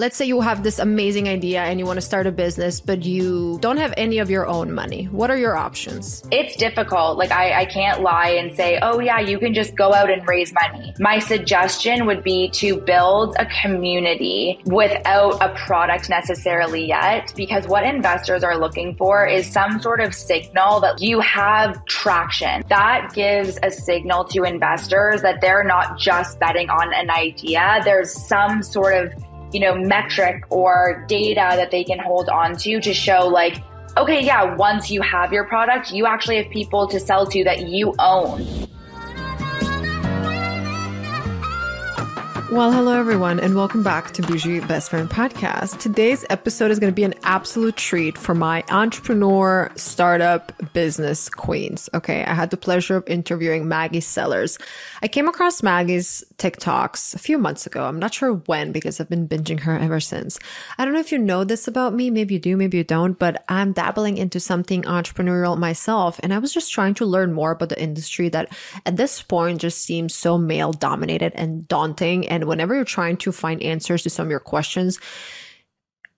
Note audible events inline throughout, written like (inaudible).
let's say you have this amazing idea and you want to start a business, but you don't have any of your own money. What are your options? It's difficult. Like, I, I can't lie and say, oh, yeah, you can just go out and raise money. My suggestion would be to build a community without a product necessarily yet, because what investors are looking for is some sort of signal that you have traction. That gives a signal to investors that they're not just betting on an idea. There's some sort of you know, metric or data that they can hold on to to show like, okay, yeah, once you have your product, you actually have people to sell to that you own. Well, hello everyone, and welcome back to Boujee Best Friend Podcast. Today's episode is going to be an absolute treat for my entrepreneur startup business queens. Okay, I had the pleasure of interviewing Maggie Sellers. I came across Maggie's TikToks a few months ago. I'm not sure when because I've been binging her ever since. I don't know if you know this about me. Maybe you do, maybe you don't, but I'm dabbling into something entrepreneurial myself. And I was just trying to learn more about the industry that at this point just seems so male dominated and daunting. And whenever you're trying to find answers to some of your questions,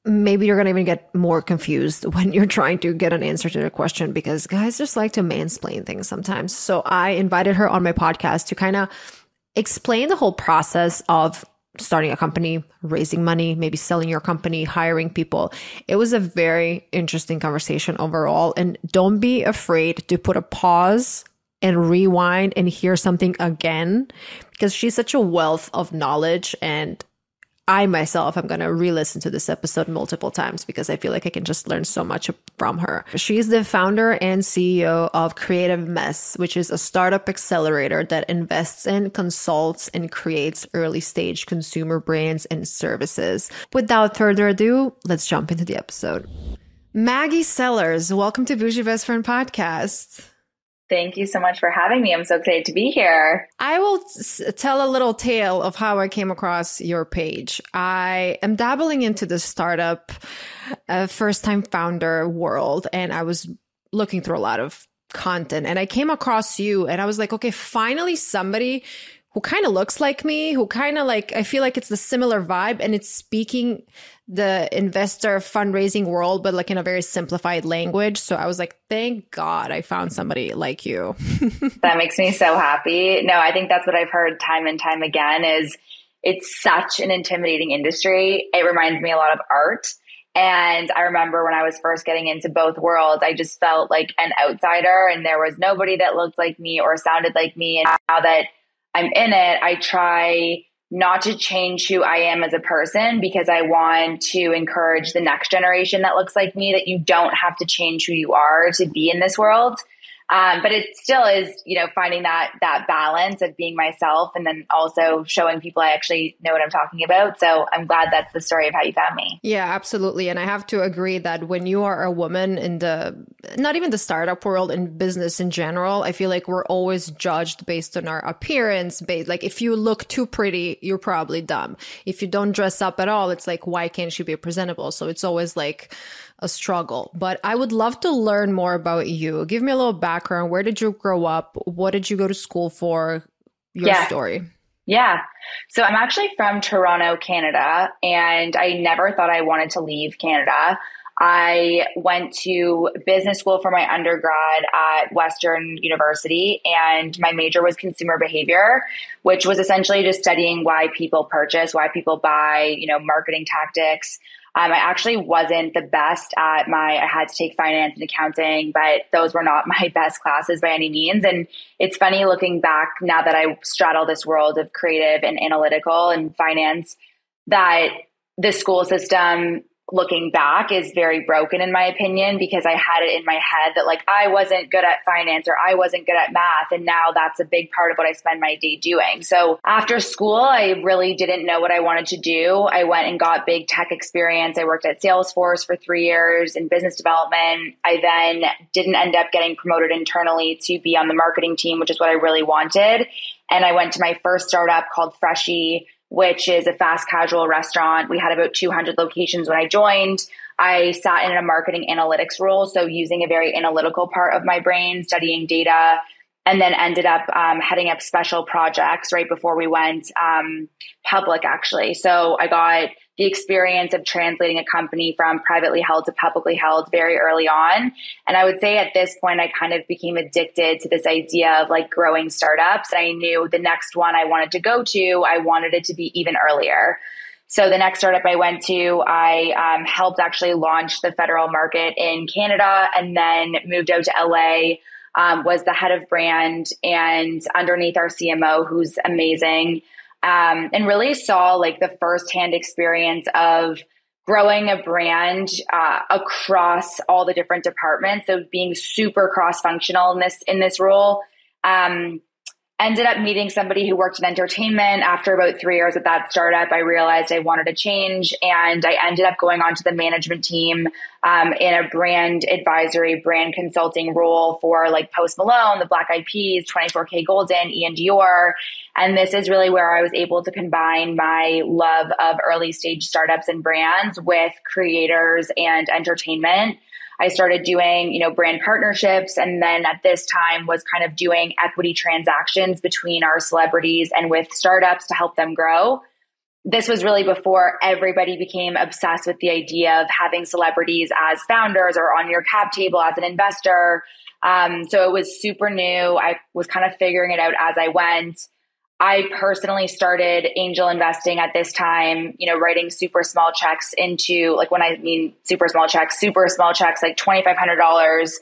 maybe you're going to even get more confused (laughs) when you're trying to get an answer to the question because guys just like to mansplain things sometimes. So I invited her on my podcast to kind of explain the whole process of starting a company, raising money, maybe selling your company, hiring people. It was a very interesting conversation overall. And don't be afraid to put a pause and rewind and hear something again because she's such a wealth of knowledge and I myself am going to re listen to this episode multiple times because I feel like I can just learn so much from her. She's the founder and CEO of Creative Mess, which is a startup accelerator that invests in, consults, and creates early stage consumer brands and services. Without further ado, let's jump into the episode. Maggie Sellers, welcome to Boujee Best Friend Podcast. Thank you so much for having me. I'm so excited to be here. I will tell a little tale of how I came across your page. I am dabbling into the startup, uh, first time founder world, and I was looking through a lot of content and I came across you and I was like, okay, finally somebody who kind of looks like me, who kind of like, I feel like it's the similar vibe and it's speaking the investor fundraising world, but like in a very simplified language. So I was like, thank God I found somebody like you. (laughs) that makes me so happy. No, I think that's what I've heard time and time again is it's such an intimidating industry. It reminds me a lot of art. And I remember when I was first getting into both worlds, I just felt like an outsider and there was nobody that looked like me or sounded like me. And now that I'm in it, I try not to change who I am as a person because I want to encourage the next generation that looks like me that you don't have to change who you are to be in this world. Um, but it still is, you know, finding that that balance of being myself and then also showing people I actually know what I'm talking about. So I'm glad that's the story of how you found me. Yeah, absolutely. And I have to agree that when you are a woman in the not even the startup world in business in general, I feel like we're always judged based on our appearance. Based like if you look too pretty, you're probably dumb. If you don't dress up at all, it's like why can't you be presentable? So it's always like a struggle. But I would love to learn more about you. Give me a little background. Where did you grow up? What did you go to school for? Your yeah. story. Yeah. So I'm actually from Toronto, Canada, and I never thought I wanted to leave Canada. I went to business school for my undergrad at Western University, and my major was consumer behavior, which was essentially just studying why people purchase, why people buy, you know, marketing tactics, um, I actually wasn't the best at my, I had to take finance and accounting, but those were not (laughs) my best classes by any means. And it's funny looking back now that I straddle this world of creative and analytical and finance that the school system looking back is very broken in my opinion because I had it in my head that like I wasn't good at finance or I wasn't good at math and now that's a big part of what I spend my day doing. So after school I really didn't know what I wanted to do. I went and got big tech experience. I worked at Salesforce for 3 years in business development. I then didn't end up getting promoted internally to be on the marketing team, which is what I really wanted. And I went to my first startup called Freshii which is a fast casual restaurant. We had about 200 locations when I joined. I sat in a marketing analytics role, so using a very analytical part of my brain, studying data, and then ended up um, heading up special projects right before we went um, public, actually. So I got the experience of translating a company from privately held to publicly held very early on. And I would say at this point, I kind of became addicted to this idea of like growing startups. I knew the next one I wanted to go to, I wanted it to be even earlier. So the next startup I went to, I um, helped actually launch the federal market in Canada and then moved out to LA um, was the head of brand and underneath our CMO, who's amazing, um, and really saw like the firsthand experience of growing a brand uh, across all the different departments. So being super cross functional in this in this role. Um, ended up meeting somebody who worked in entertainment. After about three years at that startup, I realized I wanted to change, and I ended up going onto the management team um, in a brand advisory, brand consulting role for like Post Malone, the Black Eyed Peas, 24kGoldn, iann dior. And this is really where I was able to combine my love of early stage startups and brands with creators and entertainment. I started doing, you know, brand partnerships and then at this time was kind of doing equity transactions between our celebrities and with startups to help them grow. This was really before everybody became obsessed with the idea of having celebrities as founders or on your cap table as an investor. Um, so it was super new. I was kind of figuring it out as I went. I personally started angel investing at this time, you know, writing super small checks into like when I mean super small checks, super small checks, like $2,500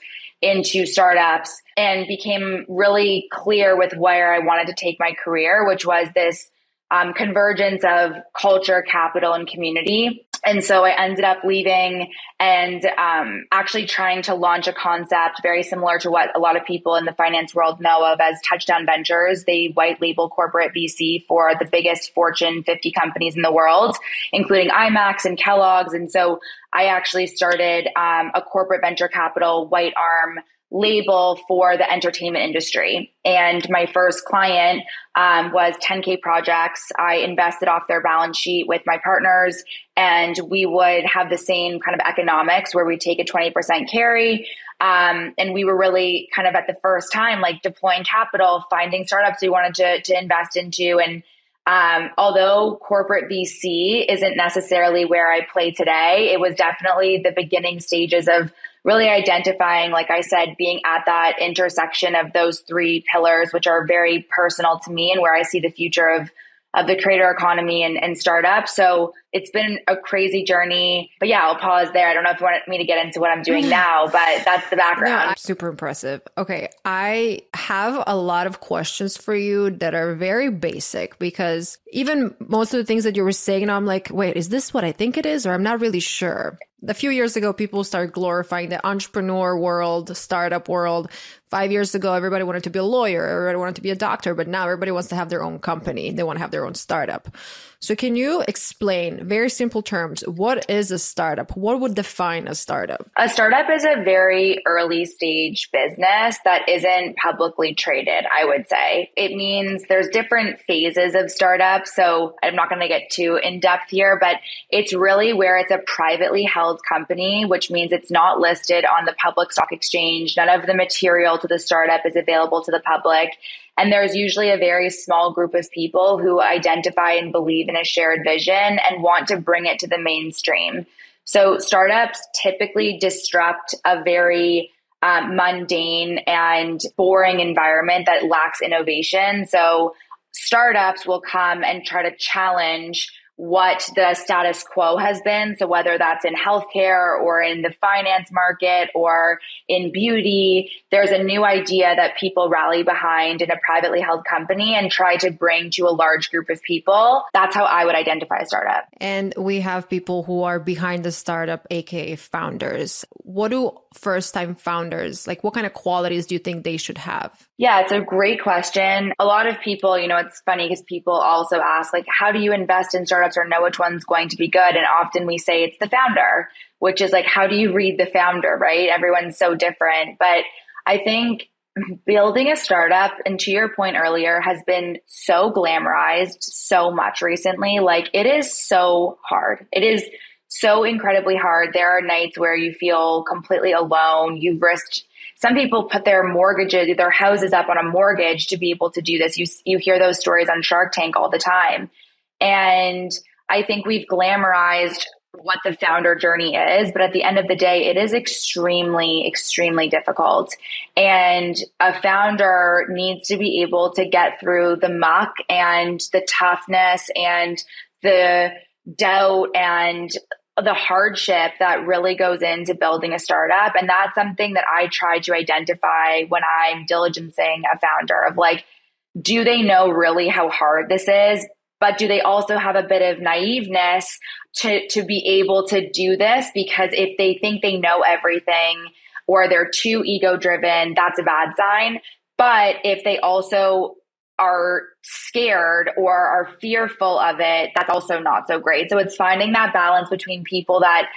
into startups and became really clear with where I wanted to take my career, which was this um, convergence of culture, capital, and community. And so I ended up leaving and um, actually trying to launch a concept very similar to what a lot of people in the finance world know of as Touchdown Ventures. They white label corporate VC for the biggest Fortune 50 companies in the world, including IMAX and Kellogg's. And so I actually started um, a corporate venture capital white arm label for the entertainment industry. And my first client um, was 10K Projects. I invested off their balance sheet with my partners, and we would have the same kind of economics where we take a 20% carry. Um, and we were really kind of at the first time, like deploying capital, finding startups we wanted to, to invest into. And um, although corporate VC isn't necessarily where I play today, it was definitely the beginning stages of really identifying, like I said, being at that intersection of those three pillars, which are very personal to me and where I see the future of of the creator economy and, and startups. So it's been a crazy journey. But yeah, I'll pause there. I don't know if you want me to get into what I'm doing now, but that's the background. No, super impressive. Okay. I have a lot of questions for you that are very basic because even most of the things that you were saying, I'm like, wait, is this what I think it is? Or I'm not really sure a few years ago, people started glorifying the entrepreneur world, startup world. Five years ago, everybody wanted to be a lawyer, everybody wanted to be a doctor, but now everybody wants to have their own company. They want to have their own startup. So, can you explain, very simple terms, what is a startup? What would define a startup? A startup is a very early stage business that isn't publicly traded, I would say. It means there's different phases of startups. So, I'm not going to get too in depth here, but it's really where it's a privately held company, which means it's not listed on the public stock exchange. None of the material to the startup is available to the public. And there's usually a very small group of people who identify and believe in a shared vision and want to bring it to the mainstream. So startups typically disrupt a very um, mundane and boring environment that lacks innovation. So startups will come and try to challenge what the status quo has been. So whether that's in healthcare or in the finance market or in beauty, there's a new idea that people rally behind in a privately held company and try to bring to a large group of people. That's how I would identify a startup. And we have people who are behind the startup, aka founders. What do first time founders like what kind of qualities do you think they should have? Yeah, it's a great question. A lot of people, you know, it's funny because people also ask like how do you invest in startups or know which one's going to be good. And often we say it's the founder, which is like, how do you read the founder, right? Everyone's so different. But I think building a startup, and to your point earlier, has been so glamorized so much recently. Like it is so hard. It is so incredibly hard. There are nights where you feel completely alone. You've risked some people put their mortgages, their houses up on a mortgage to be able to do this. You you hear those stories on Shark Tank all the time. And I think we've glamorized what the founder journey is, but at the end of the day, it is extremely, extremely difficult. And a founder needs to be able to get through the muck and the toughness and the doubt and the hardship that really goes into building a startup. And that's something that I try to identify when I'm diligencing a founder of like, do they know really how hard this is? But do they also have a bit of naiveness to, to be able to do this? Because if they think they know everything or they're too ego driven, that's a bad sign. But if they also are scared or are fearful of it, that's also not so great. So it's finding that balance between people that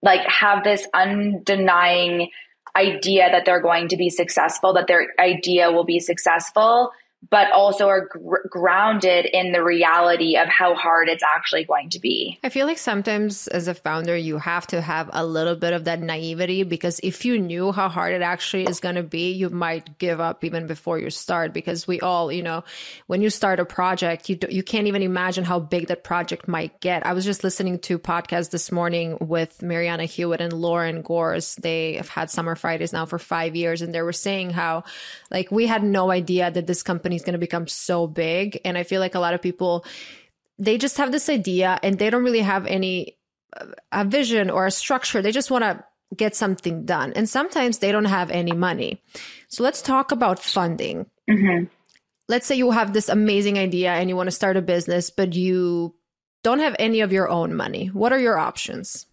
like have this undenying idea that they're going to be successful, that their idea will be successful, but also are gr- grounded in the reality of how hard it's actually going to be. I feel like sometimes as a founder, you have to have a little bit of that naivety because if you knew how hard it actually is going to be, you might give up even before you start. Because we all, you know, when you start a project, you do, you can't even imagine how big that project might get. I was just listening to podcast this morning with Marianna Hewitt and Lauren Gores. They have had Summer Fridays now for five years, and they were saying how, like, we had no idea that this company is going to become so big. And I feel like a lot of people, they just have this idea and they don't really have any a vision or a structure. They just want to get something done. And sometimes they don't have any money. So let's talk about funding. Mm-hmm. Let's say you have this amazing idea and you want to start a business, but you don't have any of your own money. What are your options?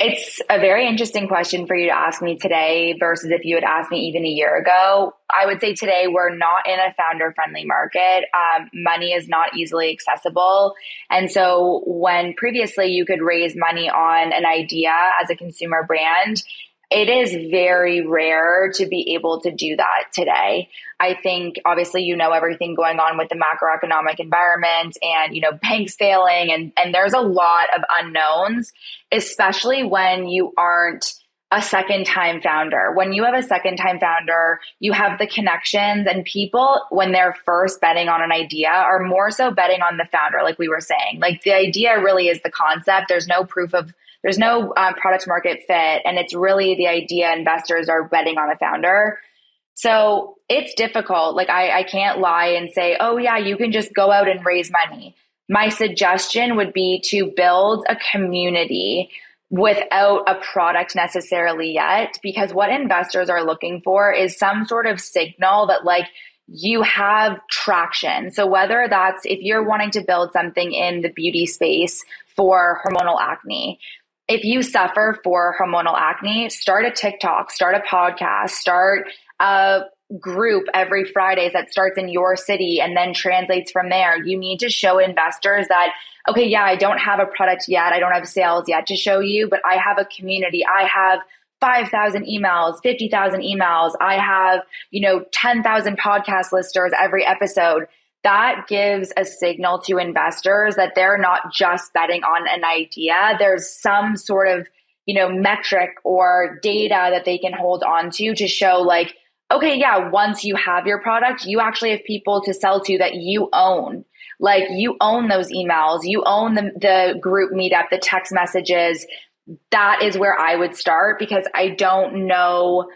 It's a very interesting question for you to ask me today versus if you had asked me even a year ago. I would say today we're not in a founder friendly market. Um, money is not easily accessible. And so when previously you could raise money on an idea as a consumer brand, it is very rare to be able to do that today. I think obviously you know everything going on with the macroeconomic environment and you know (laughs) banks failing and and there's a lot of unknowns especially when you aren't a second time founder. When you have a second time founder, you have the connections and people when they're first betting on an idea are more so betting on the founder like we were saying. Like the idea really is the concept. There's no proof of there's no um, product market fit, and it's really the idea investors are betting on the founder. So it's difficult. Like I, I can't lie and say, oh yeah, you can just go out and raise money. My suggestion would be to build a community without a product necessarily yet, because what investors are looking for is some sort of signal that like you have traction. So whether that's if you're wanting to build something in the beauty space for hormonal acne, if you suffer for hormonal acne, start a TikTok, start a podcast, start a group every Fridays that starts in your city and then translates from there. You need to show investors that, okay, yeah, I don't have a product yet. I don't have sales yet to show you, but I have a community. I have 5,000 emails, 50,000 emails. I have, you know, 10,000 podcast listeners every episode that gives a signal to investors that they're not just betting on an idea. There's some sort of, you know, metric or data that they can hold on to to show like, okay, yeah, once you have your product, you actually have people to sell to that you own. Like you own those emails, you own the, the group meetup, the text messages. That is where I would start because I don't know,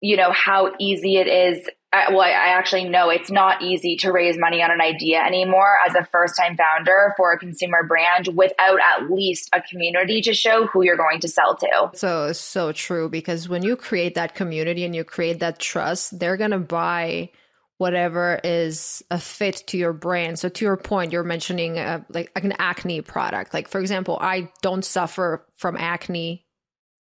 you know, how easy it is I, well, I actually know it's not easy to raise money on an idea anymore as a first time founder for a consumer brand without at least a community to show who you're going to sell to. So, so true because when you create that community and you create that trust, they're going to buy whatever is a fit to your brand. So to your point, you're mentioning a, like, like an acne product. Like for example, I don't suffer from acne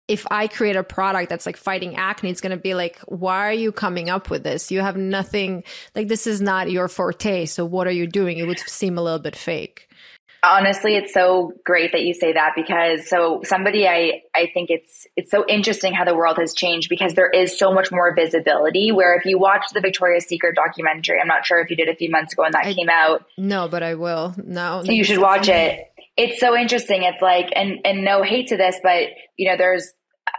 if I create a product that's like fighting acne, it's going to be like, why are you coming up with this? You have nothing, like, this is not your forte. So what are you doing? It would seem a little bit fake. Honestly, it's so great that you say that because so somebody I I think it's it's so interesting how the world has changed because there is so much more visibility where if you watch the Victoria's Secret documentary, I'm not sure if you did a few months ago when that I, came out. No, but I will. No. You should watch it it's so interesting. It's like, and and no hate to this, but you know, there's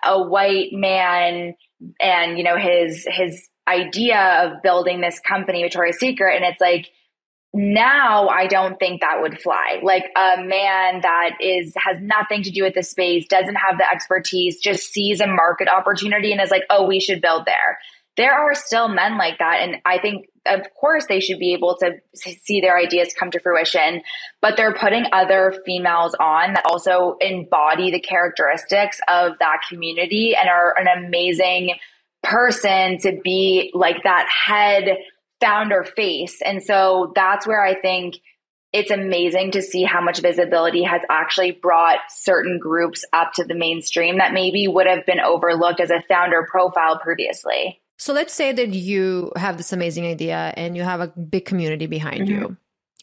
a white man and you know his his idea of building this company, Victoria's Secret, and it's like now I don't think that would fly. Like a man that is has nothing to do with the space, doesn't have the expertise, just sees a market opportunity and is like, "Oh, we should build there." There are still men like that and I think of course they should be able to see their ideas come to fruition, but they're putting other females on that also embody the characteristics of that community and are an amazing person to be like that head founder face. And so that's where I think it's amazing to see how much visibility has actually brought certain groups up to the mainstream that maybe would have been overlooked as a founder profile previously. So let's say that you have this amazing idea and you have a big community behind mm-hmm. you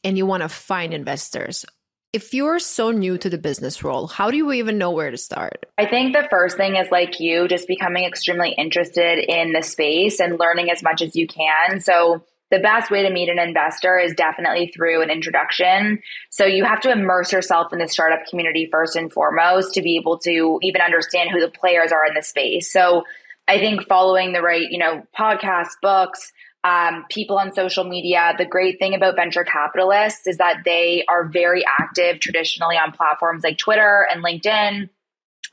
and you want to find investors if you're so new to the business role, how do you even know where to start? I think the first thing is like you, just becoming extremely interested in the space and learning as much as you can. So, the best way to meet an investor is definitely through an introduction. So you have to immerse yourself in the startup community first and foremost to be able to even understand who the players are in the space. So I think following the right, you know, podcasts, books, um, people on social media. The great thing about venture capitalists is that they are very active traditionally on platforms like Twitter and LinkedIn.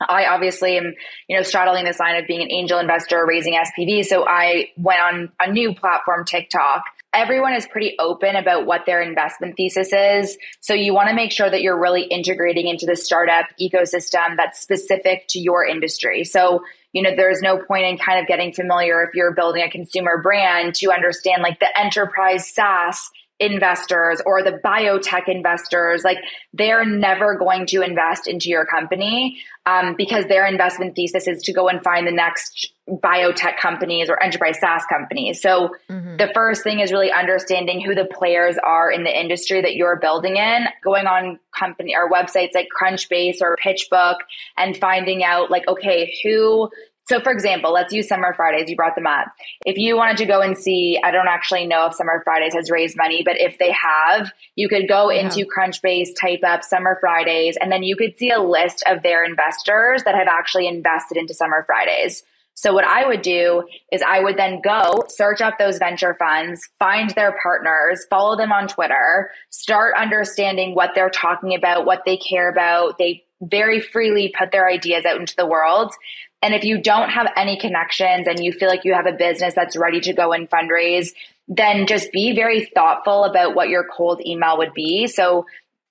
I obviously am, you know, straddling this line of being an angel investor, raising SPV. So I went on a new platform, TikTok. Everyone is pretty open about what their investment thesis is. So you want to make sure that you're really integrating into the startup ecosystem that's specific to your industry. So you know, there's no point in kind of getting familiar if you're building a consumer brand to understand like the enterprise SaaS investors or the biotech investors like they're never going to invest into your company um, because their investment thesis is to go and find the next biotech companies or enterprise SaaS companies. So mm-hmm. the first thing is really understanding who the players are in the industry that you're building in, going on company or websites like Crunchbase or PitchBook and finding out like, okay, who so, for example, let's use Summer Fridays. You brought them up. If you wanted to go and see, I don't actually know if Summer Fridays has raised money, but if they have, you could go yeah. into Crunchbase, type up Summer Fridays, and then you could see a list of their investors that have actually invested into Summer Fridays. So what I would do is I would then go search up those venture funds, find their partners, follow them on Twitter, start understanding what they're talking about, what they care about. They very freely put their ideas out into the world. And if you don't have any connections and you feel like you have a business that's ready to go and fundraise, then just be very thoughtful about what your cold email would be. So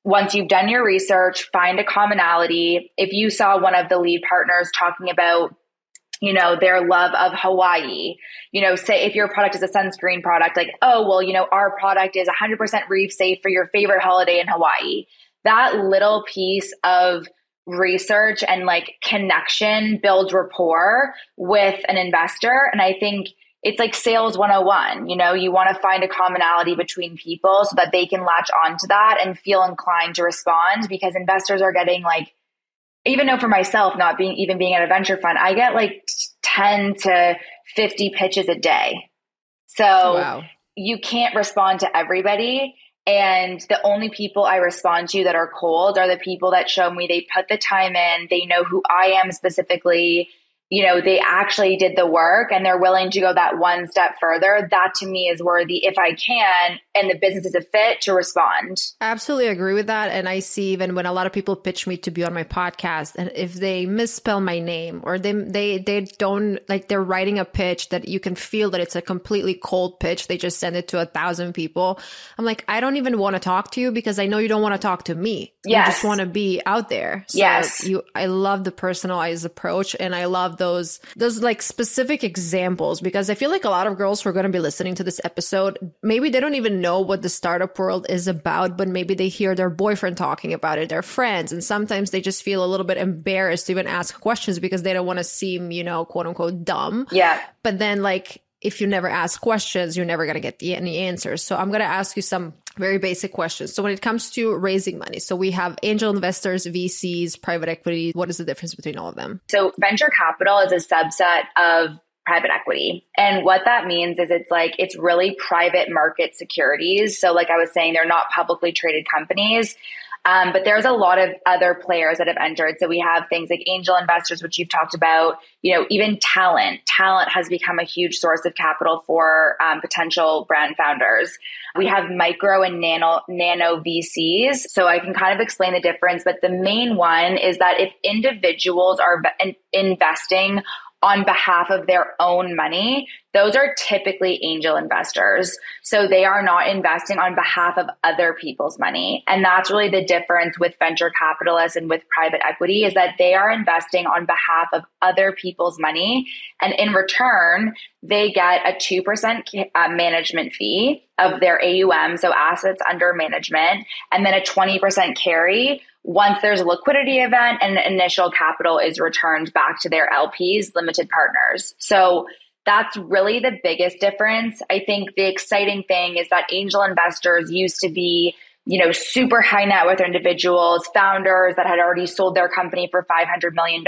once you've done your research, find a commonality. If you saw one of the lead partners talking about you know, their love of Hawaii. You know, say if your product is a sunscreen product, like, oh, well, you know, our product is 100% reef safe for your favorite holiday in Hawaii. That little piece of research and like connection build rapport with an investor. And I think it's like sales 101. You know, you want to find a commonality between people so that they can latch onto that and feel inclined to respond because investors are getting like, even though for myself, not being even being at a venture fund, I get like 10 to 50 pitches a day. So wow. you can't respond to everybody. And the only people I respond to that are cold are the people that show me they put the time in, they know who I am specifically, you know, they actually did the work and they're willing to go that one step further, that to me is worthy, if I can, and the business is a fit to respond. I absolutely agree with that. And I see even when a lot of people pitch me to be on my podcast, and if they misspell my name or they they they don't like they're writing a pitch that you can feel that it's a completely cold pitch, they just send it to a thousand people. I'm like, I don't even want to talk to you because I know you don't want to talk to me. Yes. You just want to be out there. So yes. You I love the personalized approach and I love those those like specific examples because I feel like a lot of girls who are going to be listening to this episode, maybe they don't even know what the startup world is about, but maybe they hear their boyfriend talking about it, their friends, and sometimes they just feel a little bit embarrassed to even ask questions because they don't want to seem, you know, quote unquote dumb. Yeah. But then like if you never ask questions, you're never going to get the, any answers. So I'm going to ask you some very basic questions. So when it comes to raising money, so we have angel investors, VCs, private equity. What is the difference between all of them? So venture capital is a subset of private equity. And what that means is it's like it's really private market securities. So like I was saying, they're not publicly traded companies. Um, but there's a lot of other players that have entered. So we have things like angel investors, which you've talked about. You know, even talent. Talent has become a huge source of capital for um, potential brand founders. We have micro and nano nano VCs. So I can kind of explain the difference. But the main one is that if individuals are investing on behalf of their own money, those are typically angel investors. So they are not investing on behalf of other people's money. And that's really the difference with venture capitalists and with private equity is that they are investing on behalf of other people's money. And in return, they get a 2% uh, management fee of their AUM, so assets under management, and then a 20% carry once there's a liquidity event and initial capital is returned back to their LPs, limited partners. So that's really the biggest difference. I think the exciting thing is that angel investors used to be, you know, super high net worth individuals, founders that had already sold their company for $500 million.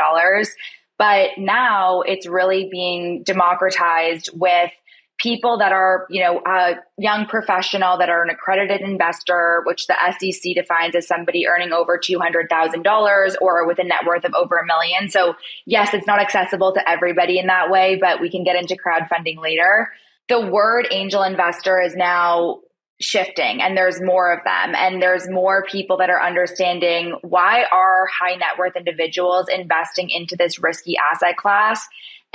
But now it's really being democratized with people that are, you know, a young professional that are an accredited investor, which the SEC defines as somebody earning over $200,000 or with a net worth of over a million. So yes, it's not accessible to everybody in that way, but we can get into crowdfunding later. The word angel investor is now shifting and there's more of them and there's more people that are understanding why are high net worth individuals investing into this risky asset class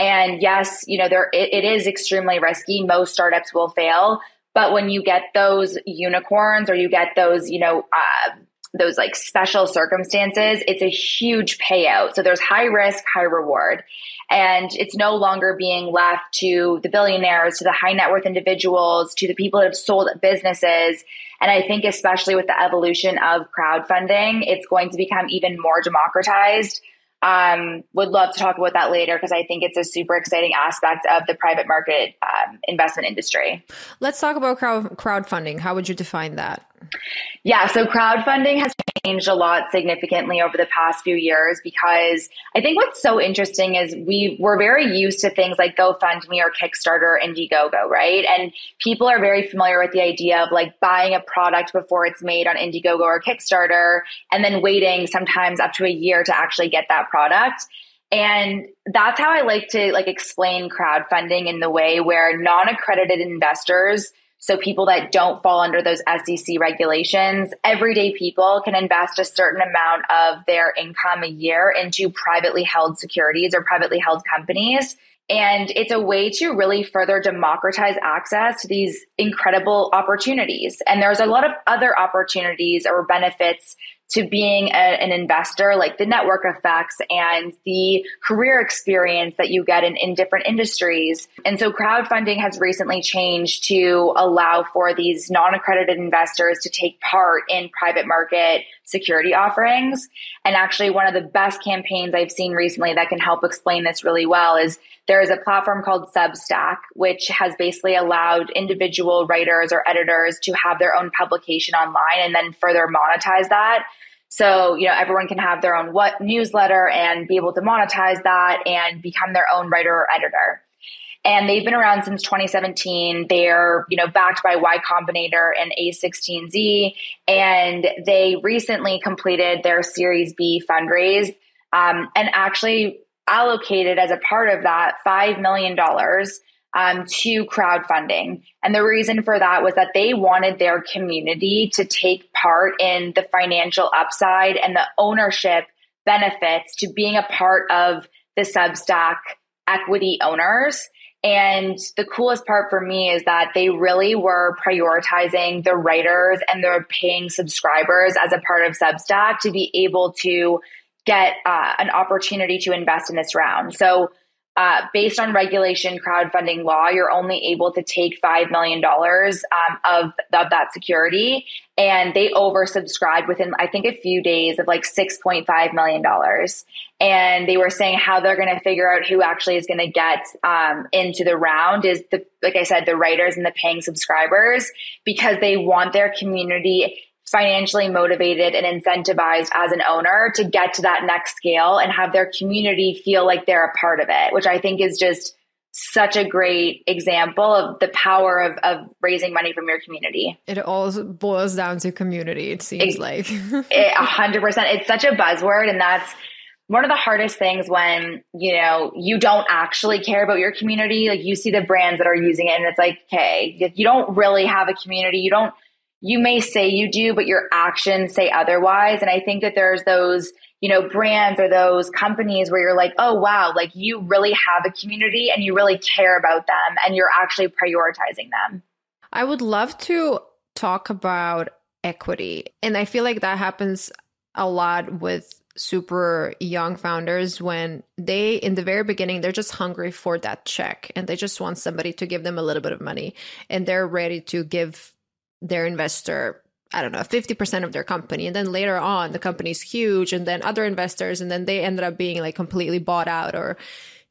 and yes, you know, there it, it is extremely risky. Most startups will fail, but when you get those unicorns or you get those, you know, uh, those like special circumstances, it's a huge payout. So there's high risk, high reward. And it's no longer being left to the billionaires, to the high net worth individuals, to the people that have sold businesses. And I think, especially with the evolution of crowdfunding, it's going to become even more democratized um, would love to talk about that later because I think it's a super exciting aspect of the private market um, investment industry. Let's talk about crowd crowdfunding. How would you define that? Yeah, so crowdfunding has changed a lot significantly over the past few years because I think what's so interesting is we we're very used to things like GoFundMe or Kickstarter, Indiegogo, right? And people are very familiar with the idea of like buying a product before it's made on Indiegogo or Kickstarter and then waiting sometimes up to a year to actually get that product. And that's how I like to like explain crowdfunding in the way where non-accredited investors so people that don't fall under those SEC regulations, everyday people can invest a certain amount of their income a year into privately held securities or privately held companies. And it's a way to really further democratize access to these incredible opportunities. And there's a lot of other opportunities or benefits to being a, an investor, like the network effects and the career experience that you get in, in different industries. And so crowdfunding has recently changed to allow for these non accredited investors to take part in private market security offerings. And actually, one of the best campaigns I've seen recently that can help explain this really well is there is a platform called Substack, which has basically allowed individual writers or editors to have their own publication online and then further monetize that. So, you know, everyone can have their own what newsletter and be able to monetize that and become their own writer or editor. And they've been around since 2017. They're, you know, backed by Y Combinator and A16Z. And they recently completed their Series B fundraise um, and actually allocated as a part of that $5 million um, to crowdfunding. And the reason for that was that they wanted their community to take part in the financial upside and the ownership benefits to being a part of the Substack equity owners. And the coolest part for me is that they really were prioritizing the writers and their paying subscribers as a part of Substack to be able to get uh, an opportunity to invest in this round. So uh, based on regulation crowdfunding law, you're only able to take $5 million um, of, of that security. And they oversubscribed within, I think, a few days of like $6.5 million. And they were saying how they're going to figure out who actually is going to get um, into the round is the, like I said, the writers and the paying subscribers because they want their community financially motivated and incentivized as an owner to get to that next scale and have their community feel like they're a part of it, which I think is just such a great example of the power of, of raising money from your community. It all boils down to community, it seems it, like. (laughs) A hundred percent. It's such a buzzword and that's one of the hardest things when, you know, you don't actually care about your community. Like you see the brands that are using it and it's like, okay, you don't really have a community. You don't you may say you do, but your actions say otherwise. And I think that there's those you know, brands or those companies where you're like, oh, wow, like you really have a community and you really care about them and you're actually prioritizing them. I would love to talk about equity. And I feel like that happens a lot with super young founders when they in the very beginning they're just hungry for that check and they just want somebody to give them a little bit of money and they're ready to give their investor I don't know, 50% of their company. And then later on, the company's huge, and then other investors, and then they ended up being like completely bought out or,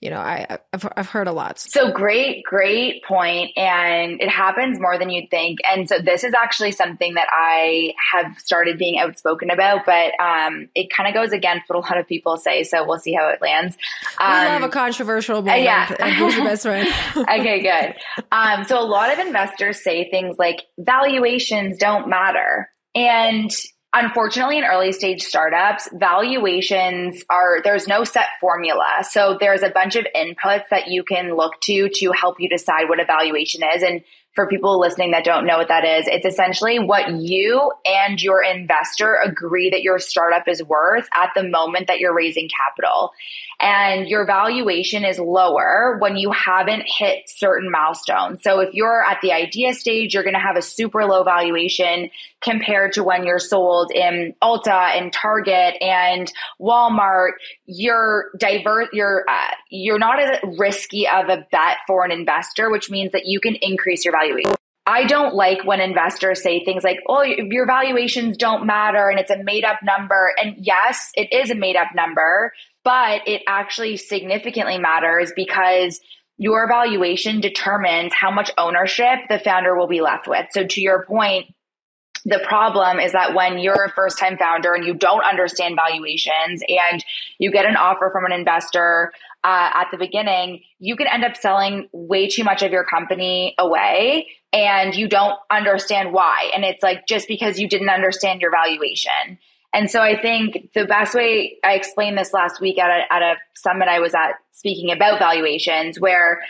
you know, I, I've, I've heard a lot. So great, great point. And it happens more than you'd think. And so this is actually something that I have started being outspoken about, but um, it kind of goes against what a lot of people say. So we'll see how it lands. Um, we have a controversial moment. Uh, yeah. And who's your best friend? (laughs) okay, good. Um, so a lot of investors say things like valuations don't matter. And Unfortunately, in early stage startups, valuations are, there's no set formula. So there's a bunch of inputs that you can look to to help you decide what a valuation is. And for people listening that don't know what that is, it's essentially what you and your investor agree that your startup is worth at the moment that you're raising capital. And your valuation is lower when you haven't hit certain milestones. So if you're at the idea stage, you're going to have a super low valuation compared to when you're sold in Ulta and Target and Walmart. You're diverse. You're uh, you're not as risky of a bet for an investor, which means that you can increase your valuation. I don't like when investors say things like, oh, your valuations don't matter and it's a made up number. And yes, it is a made up number, but it actually significantly matters because your valuation determines how much ownership the founder will be left with. So to your point, the problem is that when you're a first time founder and you don't understand valuations and you get an offer from an investor uh, at the beginning, you can end up selling way too much of your company away and you don't understand why. And it's like just because you didn't understand your valuation. And so I think the best way I explained this last week at a, at a summit I was at speaking about valuations, where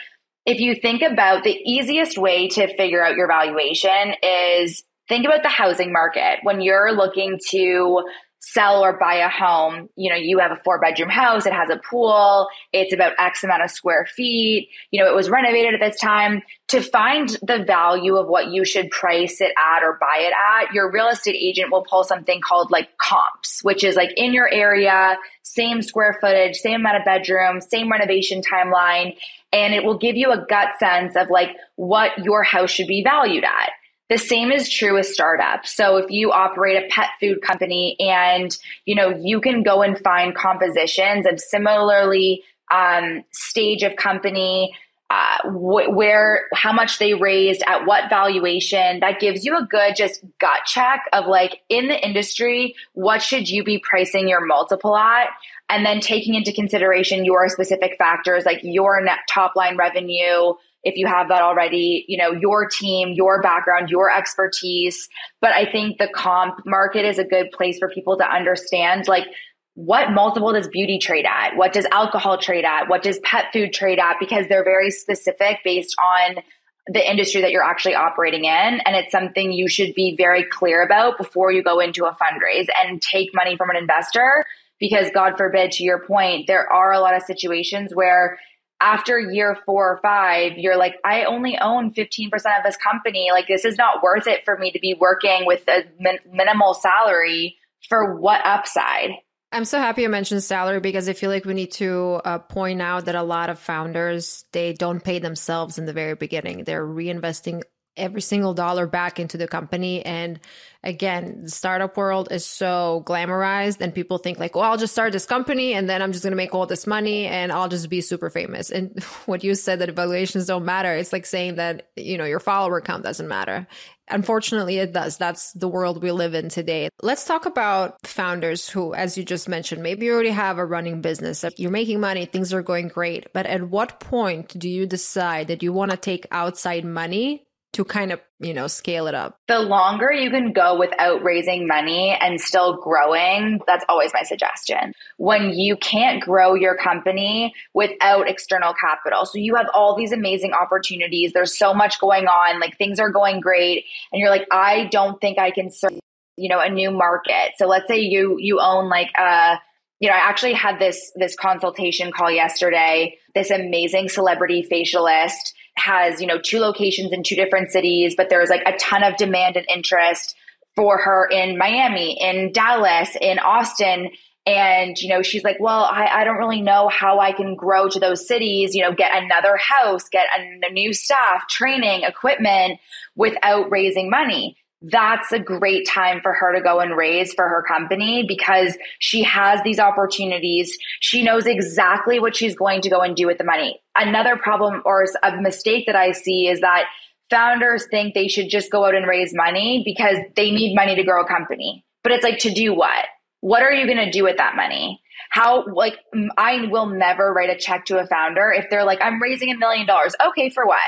if you think about the easiest way to figure out your valuation is think about the housing market. When you're looking to sell or buy a home, you know, you have a four bedroom house, it has a pool, it's about X amount of square feet, you know, it was renovated at this time. To find the value of what you should price it at or buy it at, your real estate agent will pull something called like comps, which is like in your area, same square footage, same amount of bedrooms, same renovation timeline. And it will give you a gut sense of like what your house should be valued at. The same is true with startups. So if you operate a pet food company and, you know, you can go and find compositions of similarly um, stage of company, uh, wh- where, how much they raised, at what valuation, that gives you a good just gut check of like in the industry, what should you be pricing your multiple at? And then taking into consideration your specific factors like your net top line revenue, if you have that already, you know, your team, your background, your expertise. But I think the comp market is a good place for people to understand like what multiple does beauty trade at? What does alcohol trade at? What does pet food trade at? Because they're very specific based on the industry that you're actually operating in. And it's something you should be very clear about before you go into a fundraise and take money from an investor. Because God forbid, to your point, there are a lot of situations where after year four or five, you're like, I only own 15% of this company. Like, this is not worth it for me to be working with a min- minimal salary for what upside? I'm so happy you mentioned salary because I feel like we need to uh, point out that a lot of founders they don't pay themselves in the very beginning. They're reinvesting every single dollar back into the company. And again, the startup world is so glamorized and people think like, well, I'll just start this company and then I'm just going to make all this money and I'll just be super famous. And (laughs) what you said that evaluations don't matter. It's like saying that, you know, your follower count doesn't matter. Unfortunately, it does. That's the world we live in today. Let's talk about founders who, as you just mentioned, maybe you already have a running business. You're making money, things are going great. But at what point do you decide that you want to take outside money to kind of, you know, scale it up? The longer you can go without raising money and still growing, that's always my suggestion. When you can't grow your company without external capital. So you have all these amazing opportunities. There's so much going on, like things are going great and you're like I don't think I can serve, you know, a new market. So let's say you you own like a you know, I actually had this this consultation call yesterday. This amazing celebrity facialist has, you know, two locations in two different cities, but there's like a ton of demand and interest for her in Miami, in Dallas, in Austin. And, you know, she's like, well, I, I don't really know how I can grow to those cities, you know, get another house, get a, a new staff, training, equipment without raising money that's a great time for her to go and raise for her company because she has these opportunities. She knows exactly what she's going to go and do with the money. Another problem or a mistake that I see is that founders think they should just go out and raise money because they need money to grow a company. But it's like to do what? What are you going to do with that money? How, like, I will never write a check to a founder if they're like, I'm raising a million dollars. Okay, for what?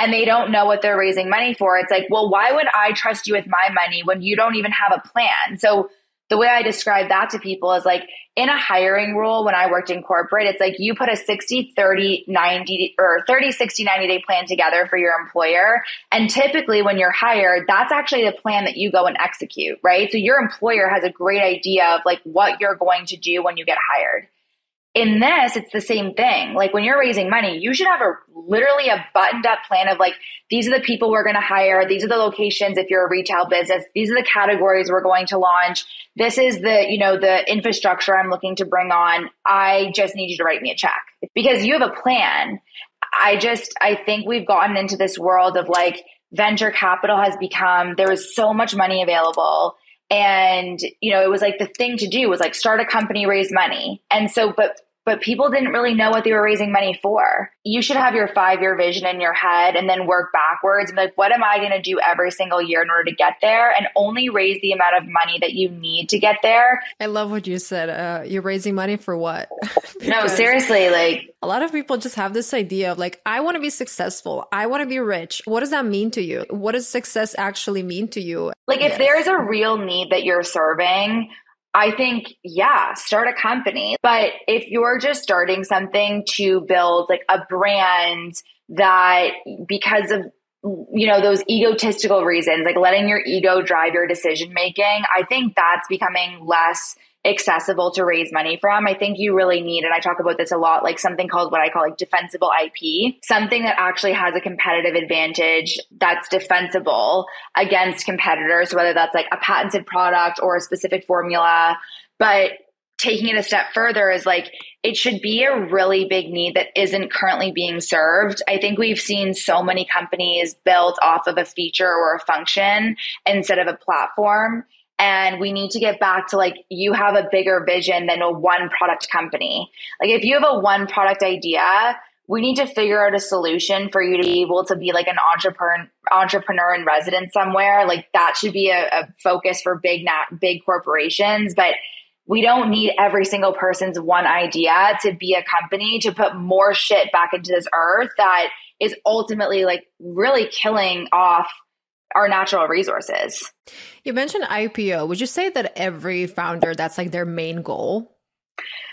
And they don't know what they're raising money for. It's like, well, why would I trust you with my money when you don't even have a plan? So the way I describe that to people is like in a hiring role when I worked in corporate, it's like you put a 60, 30, 90 or 30, 60, 90 day plan together for your employer. And typically when you're hired, that's actually the plan that you go and execute, right? So your employer has a great idea of like what you're going to do when you get hired in this, it's the same thing. Like when you're raising money, you should have a literally a buttoned up plan of like, these are the people we're going to hire. These are the locations. If you're a retail business, these are the categories we're going to launch. This is the, you know, the infrastructure I'm looking to bring on. I just need you to write me a check because you have a plan. I just, I think we've gotten into this world of like venture capital has become, there is so much money available and you know it was like the thing to do was like start a company raise money. And so but but people didn't really know what they were raising money for. You should have your five year vision in your head and then work backwards and be like, what am I going to do every single year in order to get there? And only raise the amount of money that you need to get there. I love what you said. Uh, you're raising money for what? (laughs) no, seriously, like a lot of people just have this idea of like, I want to be successful. I want to be rich. What does that mean to you? What does success actually mean to you? Like, if yes. there's a real need that you're serving, I think, yeah, start a company. But if you're just starting something to build like a brand that because of you know those egotistical reasons like letting your ego drive your decision making i think that's becoming less accessible to raise money from. I think you really need, and I talk about this a lot, like something called what I call like defensible IP, something that actually has a competitive advantage that's defensible against competitors, whether that's like a patented product or a specific formula. But taking it a step further is like it should be a really big need that isn't currently being served. I think we've seen so many companies built off of a feature or a function instead of a platform and we need to get back to like you have a bigger vision than a one product company. Like if you have a one product idea we need to figure out a solution for you to be able to be like an entrepreneur entrepreneur in residence somewhere. Like that should be a, a focus for big not big corporations but we don't need every single person's one idea to be a company to put more shit back into this earth that is ultimately like really killing off our natural resources. You mentioned IPO. Would you say that every founder that's like their main goal?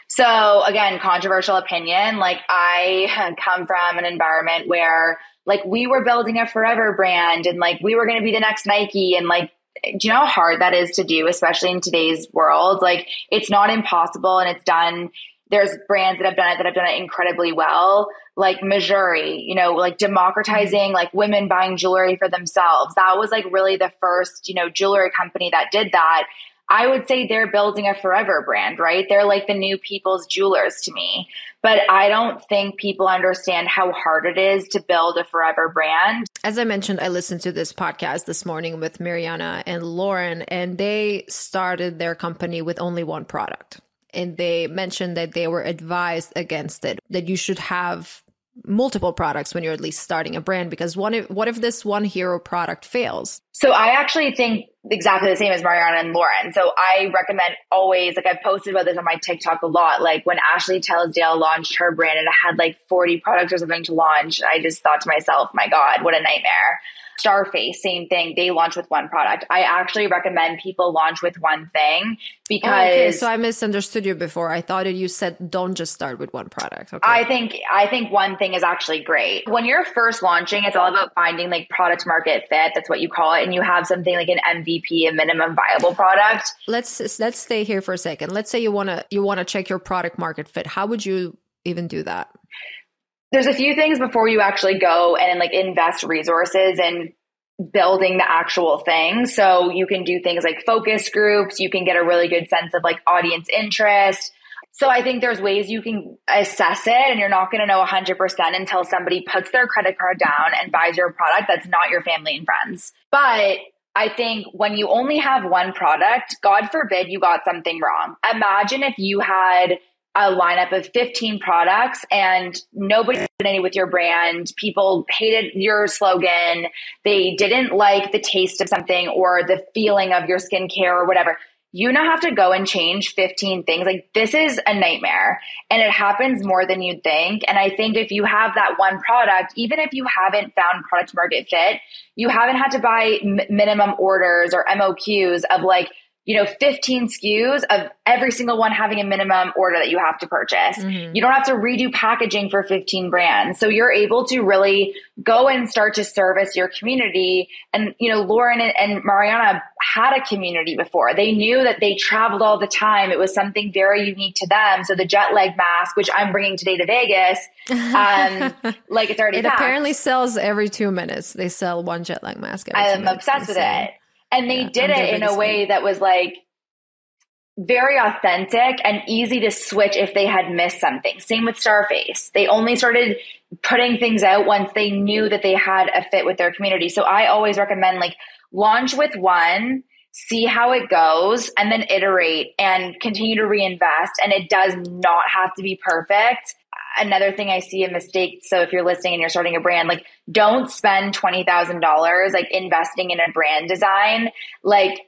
So again, controversial opinion. Like I (laughs) come from an environment where like we were building a forever brand and like we were going to be the next Nike and like do you know how hard that is to do, especially in today's world? Like it's not impossible and it's done. There's brands that have done it that have done it incredibly well like Mejuri, you know, like democratizing like women buying jewelry for themselves. That was like really the first, you know, jewelry company that did that. I would say they're building a forever brand, right? They're like the new people's jewelers to me. But I don't think people understand how hard it is to build a forever brand. As I mentioned, I listened to this podcast this morning with Marianna and Lauren, and they started their company with only one product. And they mentioned that they were advised against it, that you should have multiple products when you're at least starting a brand because what if what if this one hero product fails? So i actually think exactly the same as marianna and lauren. So i recommend always like i've posted about this on my tiktok a lot like when ashley Tisdale launched her brand and it had like 40 products or something to launch i just thought to myself my god what a nightmare Starface, same thing. They launch with one product. I actually recommend people launch with one thing because. Oh, okay, so I misunderstood you before. I thought you said don't just start with one product. Okay. I think I think one thing is actually great. When you're first launching, it's all about finding like product market fit. That's what you call it, and you have something like an MVP, a minimum viable product. Let's let's stay here for a second. Let's say you wanna you wanna check your product market fit. How would you even do that? There's a few things before you actually go and like invest resources and building the actual thing. So you can do things like focus groups, you can get a really good sense of like audience interest. So I think there's ways you can assess it and you're not going to know 100% until somebody puts their credit card down and buys your product that's not your family and friends. But I think when you only have one product, God forbid you got something wrong. Imagine if you had a lineup of 15 products and nobody resonated with your brand. People hated your slogan. They didn't like the taste of something or the feeling of your skincare or whatever. You now have to go and change 15 things. Like this is a nightmare and it happens more than you'd think. And I think if you have that one product, even if you haven't found product market fit, you haven't had to buy m- minimum orders or MOQs of like, you know, 15 SKUs of every single one having a minimum order that you have to purchase. Mm-hmm. You don't have to redo packaging for 15 brands. So you're able to really go and start to service your community. And, you know, Lauren and, and Marianna had a community before. They knew that they traveled all the time. It was something very unique to them. So the jet lag mask, which I'm bringing today to Vegas, um, (laughs) like it's already It packed. apparently sells every two minutes. They sell one jet lag mask. I'm obsessed with it. And they yeah, did it in a way that was like very authentic and easy to switch if they had missed something. Same with Starface. They only started putting things out once they knew that they had a fit with their community. So I always recommend like launch with one, see how it goes, and then iterate and continue to reinvest. And it does not have to be perfect another thing I see a mistake. So if you're listening and you're starting a brand, like don't spend $20,000 like investing in a brand design. Like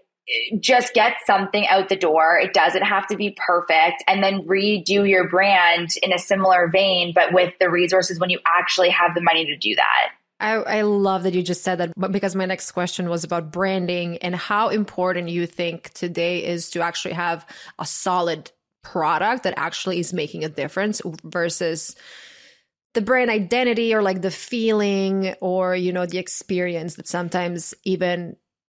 just get something out the door. It doesn't have to be perfect and then redo your brand in a similar vein, but with the resources when you actually have the money to do that. I, I love that you just said that but because my next question was about branding and how important you think today is to actually have a solid product that actually is making a difference versus the brand identity or like the feeling or you know the experience that sometimes even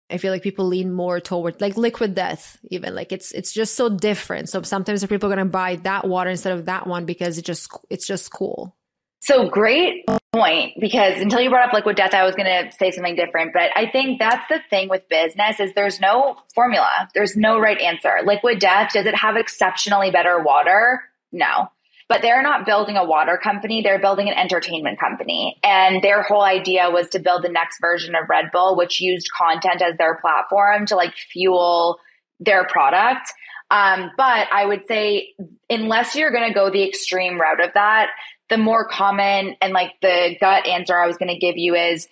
I feel like people lean more toward like liquid death, even like it's it's just so different. So sometimes people are gonna buy that water instead of that one because it just it's just cool. So great point because until you brought up liquid death, I was going to say something different. But I think that's the thing with business is there's no formula. There's no right answer. Liquid death, does it have exceptionally better water? No. But they're not building a water company. They're building an entertainment company. And their whole idea was to build the next version of Red Bull, which used content as their platform to like fuel their product. Um, but I would say, unless you're going to go the extreme route of that, the more common and like the gut answer I was going to give you is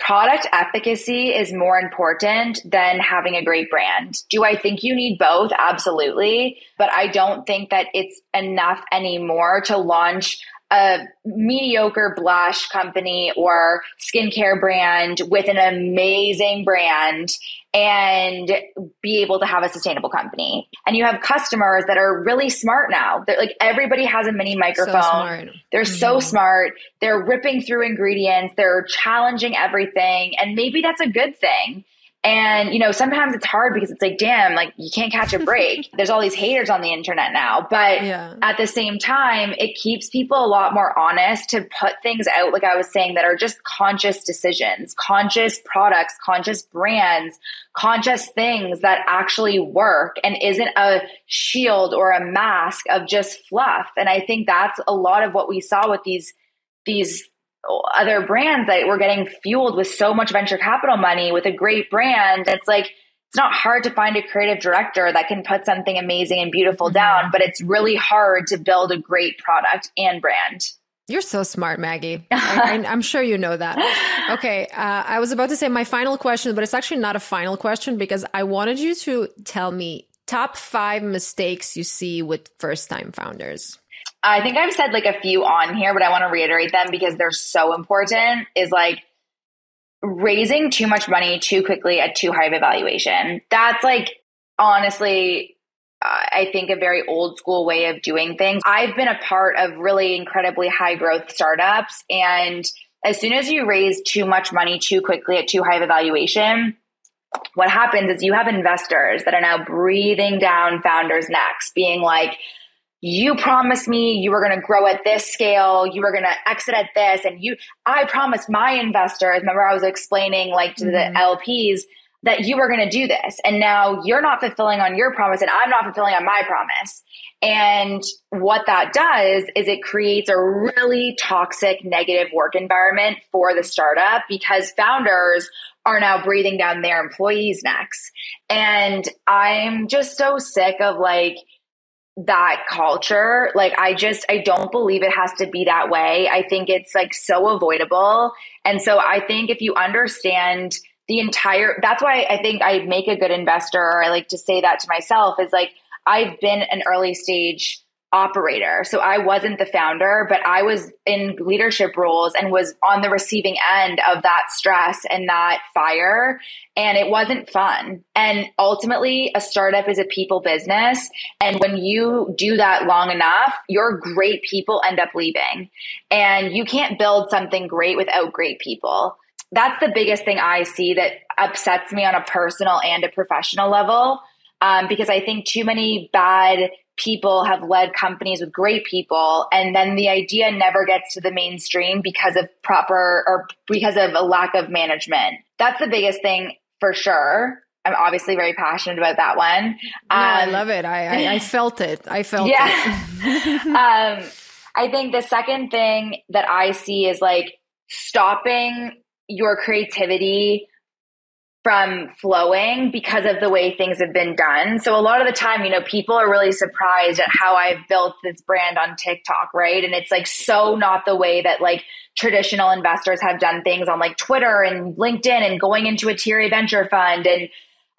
product efficacy is more important than having a great brand. Do I think you need both? Absolutely. But I don't think that it's enough anymore to launch a mediocre blush company or skincare brand with an amazing brand and be able to have a sustainable company. And you have customers that are really smart now. They're like everybody has a mini microphone. So They're mm-hmm. so smart. They're ripping through ingredients. They're challenging everything. And maybe that's a good thing. And, you know, sometimes it's hard because it's like, damn, like you can't catch a (laughs) break. There's all these haters on the internet now. But yeah. at the same time, it keeps people a lot more honest to put things out, like I was saying, that are just conscious decisions, conscious products, conscious brands, conscious things that actually work and isn't a shield or a mask of just fluff. And I think that's a lot of what we saw with these these other brands that were getting fueled with so much venture capital money with a great brand. It's like, it's not hard to find a creative director that can put something amazing and beautiful mm-hmm. down, but it's really hard to build a great product and brand. You're so smart, Maggie. (laughs) I, am sure you know that. Okay. Uh, I was about to say my final question, but it's actually not a final question because I wanted you to tell me top five mistakes you see with first time founders. I think I've said like a few on here, but I want to reiterate them because they're so important. Is like raising too much money too quickly at too high of a valuation. That's like honestly, I think a very old school way of doing things. I've been a part of really incredibly high growth startups. And as soon as you raise too much money too quickly at too high of a valuation, what happens is you have investors that are now breathing down founders' necks, being like, you promised me you were going to grow at this scale you were going to exit at this and you i promised my investors remember i was explaining like to mm-hmm. the lps that you were going to do this and now you're not fulfilling on your promise and i'm not fulfilling on my promise and what that does is it creates a really toxic negative work environment for the startup because founders are now breathing down their employees necks and i'm just so sick of like that culture. Like, I just, I don't believe it has to be that way. I think it's like so avoidable. And so I think if you understand the entire, that's why I think I make a good investor, or I like to say that to myself is like, I've been an early stage operator. So I wasn't the founder, but I was in leadership roles and was on the receiving end of that stress and that fire. And it wasn't fun. And ultimately, a startup is a people business. And when you do that long enough, your great people end up leaving. And you can't build something great without great people. That's the biggest thing I see that upsets me on a personal and a professional level. Um, because I think too many bad people have led companies with great people and then the idea never gets to the mainstream because of proper or because of a lack of management. That's the biggest thing for sure. I'm obviously very passionate about that one. Um, i love it. I, I, I (laughs) felt it. I felt yeah. it. (laughs) (laughs) Um, i think the second thing that i see is like stopping your creativity from flowing because of the way things have been done. So a lot of the time, you know, people are really surprised at how I've built this brand on TikTok, right? And it's like so not the way that like traditional investors have done things on like Twitter and LinkedIn and going into a tier A venture fund and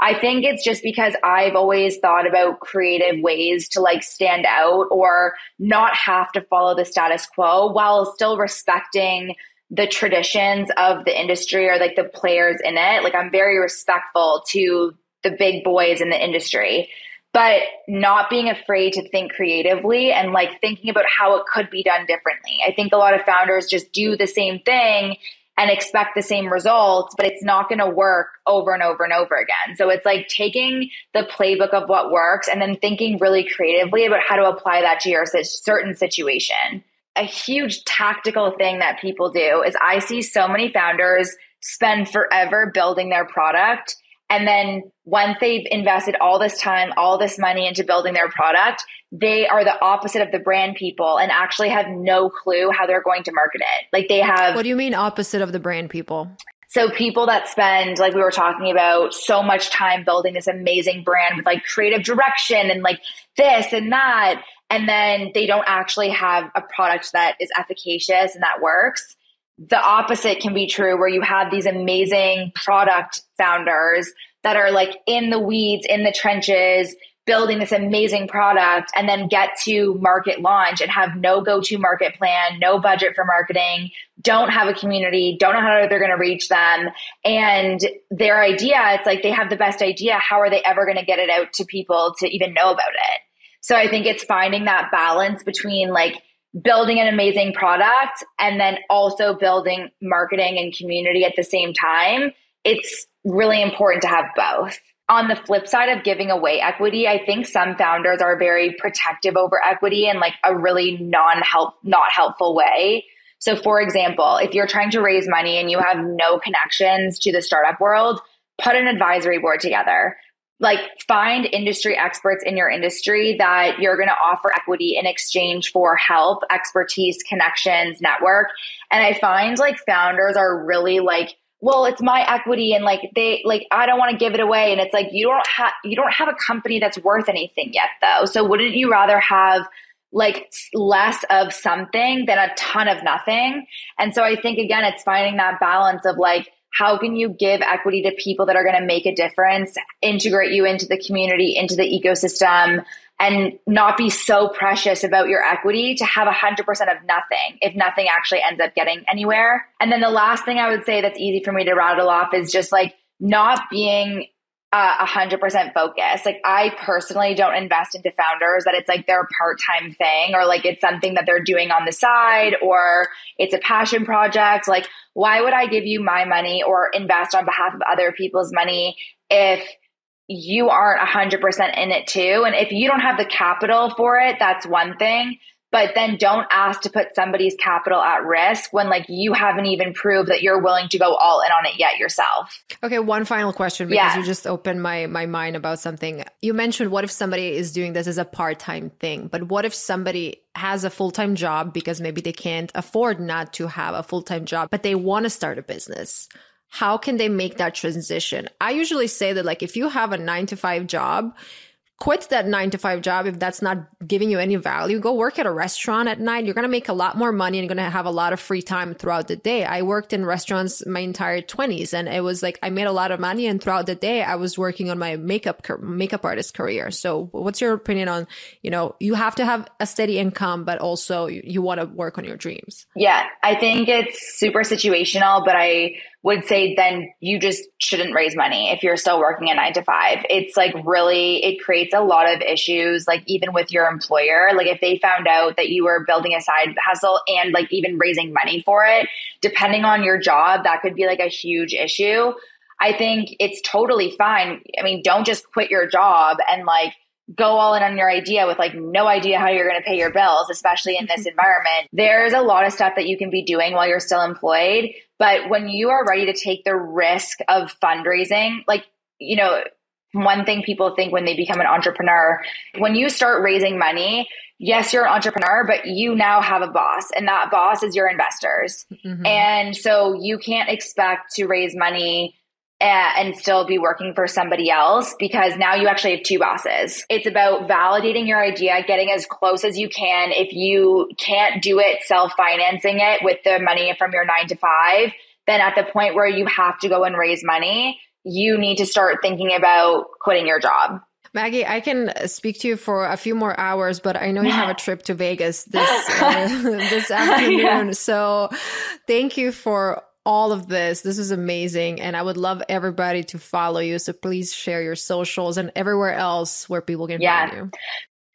I think it's just because I've always thought about creative ways to like stand out or not have to follow the status quo while still respecting the traditions of the industry or like the players in it. Like I'm very respectful to the big boys in the industry, but not being afraid to think creatively and like thinking about how it could be done differently. I think a lot of founders just do the same thing and expect the same results, but it's not going to work over and over and over again. So it's like taking the playbook of what works and then thinking really creatively about how to apply that to your certain situation a huge tactical thing that people do is I see so many founders spend forever building their product. And then once they've invested all this time, all this money into building their product, they are the opposite of the brand people and actually have no clue how they're going to market it. Like they have. What do you mean opposite of the brand people? So people that spend, like we were talking about, so much time building this amazing brand with like creative direction and like this and that and then they don't actually have a product that is efficacious and that works. The opposite can be true where you have these amazing product founders that are like in the weeds, in the trenches, building this amazing product and then get to market launch and have no go to market plan, no budget for marketing, don't have a community, don't know how they're going to reach them. And their idea, it's like they have the best idea. How are they ever going to get it out to people to even know about it? So I think it's finding that balance between like building an amazing product and then also building marketing and community at the same time. It's really important to have both. On the flip side of giving away equity, I think some founders are very protective over equity in like a really non-help, not helpful way. So for example, if you're trying to raise money and you have no connections to the startup world, put an advisory board together. Like find industry experts in your industry that you're going to offer equity in exchange for help, expertise, connections, network. And I find like founders are really like well it's my equity and like they like i don't want to give it away. And it's like you don't have you don't have a company that's worth anything yet though. So wouldn't you rather have like less of something than a ton of nothing? And so i think again it's finding that balance of like how can you give equity to people that are going to make a difference integrate you into the community into the ecosystem and not be so precious about your equity to have 100% of nothing if nothing actually ends up getting anywhere. And then the last thing I would say that's easy for me to rattle off is just like not being a hundred percent focus. Like I personally don't invest into founders that it's like their part-time thing or like it's something that they're doing on the side or it's a passion project. Like why would I give you my money or invest on behalf of other people's money if you aren't a 100% in it too. And if you don't have the capital for it, that's one thing. But then don't ask to put somebody's capital at risk when like you haven't even proved that you're willing to go all in on it yet yourself. Okay, one final question because yeah. you just opened my my mind about something. You mentioned what if somebody is doing this as a part-time thing, but what if somebody has a full-time job because maybe they can't afford not to have a full-time job, but they want to start a business? how can they make that transition? I usually say that like if you have a 9 to 5 job, quit that nine to five job if that's not giving you any value. Go work at a restaurant at night. You're going to make a lot more money and you're going to have a lot of free time throughout the day. I worked in restaurants my entire 20s and it was like I made a lot of money and throughout the day I was working on my makeup makeup artist career. So what's your opinion on, you know, you have to have a steady income but also you, you want to work on your dreams? Yeah, I think it's super situational, but I would say then you just shouldn't raise money if you're still working a nine to five. It's like really, it creates a lot of issues, like even with your employer. Like if they found out that you were building a side hustle and like even raising money for it, depending on your job, that could be like a huge issue. I think it's totally fine. I mean, don't just quit your job and like go all in on your idea with like no idea how you're going to pay your bills, especially in this (laughs) environment. There's a lot of stuff that you can be doing while you're still employed. But when you are ready to take the risk of fundraising, like, you know, one thing people think when they become an entrepreneur, when you start raising money, yes, you're an entrepreneur, but you now have a boss, and that boss is your investors. Mm-hmm. And so you can't expect to raise money and still be working for somebody else because now you actually have two bosses. It's about validating your idea, getting as close as you can. If you can't do it, self financing it with the money from your nine to five, then at the point where you have to go and raise money, you need to start thinking about quitting your job. Maggie, I can speak to you for a few more hours, but I know you have a trip to Vegas this (laughs) uh, (laughs) this (laughs) afternoon. Yeah. So, thank you for all of this. This is amazing. And I would love everybody to follow you. So please share your socials and everywhere else where people can yeah. find you.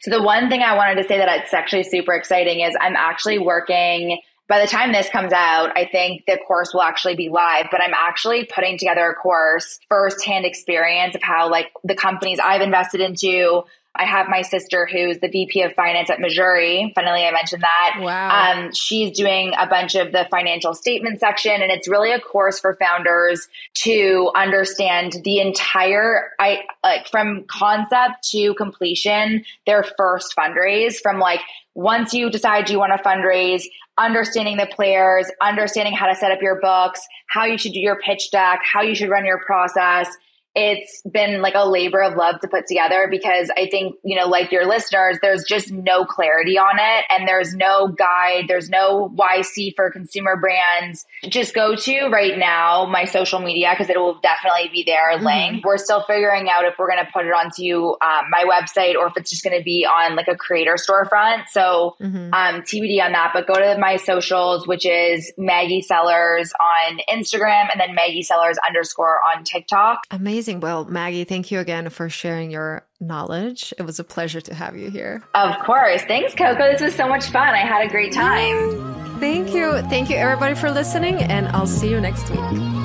So the one thing I wanted to say that it's actually super exciting is I'm actually working by the time this comes out, I think the course will actually be live, but I'm actually putting together a course, firsthand experience of how like the companies I've invested into, I have my sister who's the VP of finance at Mejuri. Finally, I mentioned that. Wow. Um, she's doing a bunch of the financial statement section, and it's really a course for founders to understand the entire, I like from concept to completion, their first fundraise from like once you decide you want to fundraise, understanding the players, understanding how to set up your books, how you should do your pitch deck, how you should run your process, it's been like a labor of love to put together because I think, you know, like your listeners, there's just no clarity on it and there's no guide, there's no YC for consumer brands. Just go to right now my social media because it will definitely be there mm-hmm. linked. We're still figuring out if we're going to put it onto um, my website or if it's just going to be on like a creator storefront. So mm-hmm. um, TBD on that, but go to my socials, which is Maggie Sellers on Instagram and then Maggie Sellers underscore on TikTok. Amazing amazing. Well, Maggie, thank you again for sharing your knowledge. It was a pleasure to have you here. Of course. Thanks, Coco. This was so much fun. I had a great time. Thank you. Thank you, everybody, for listening, and I'll see you next week.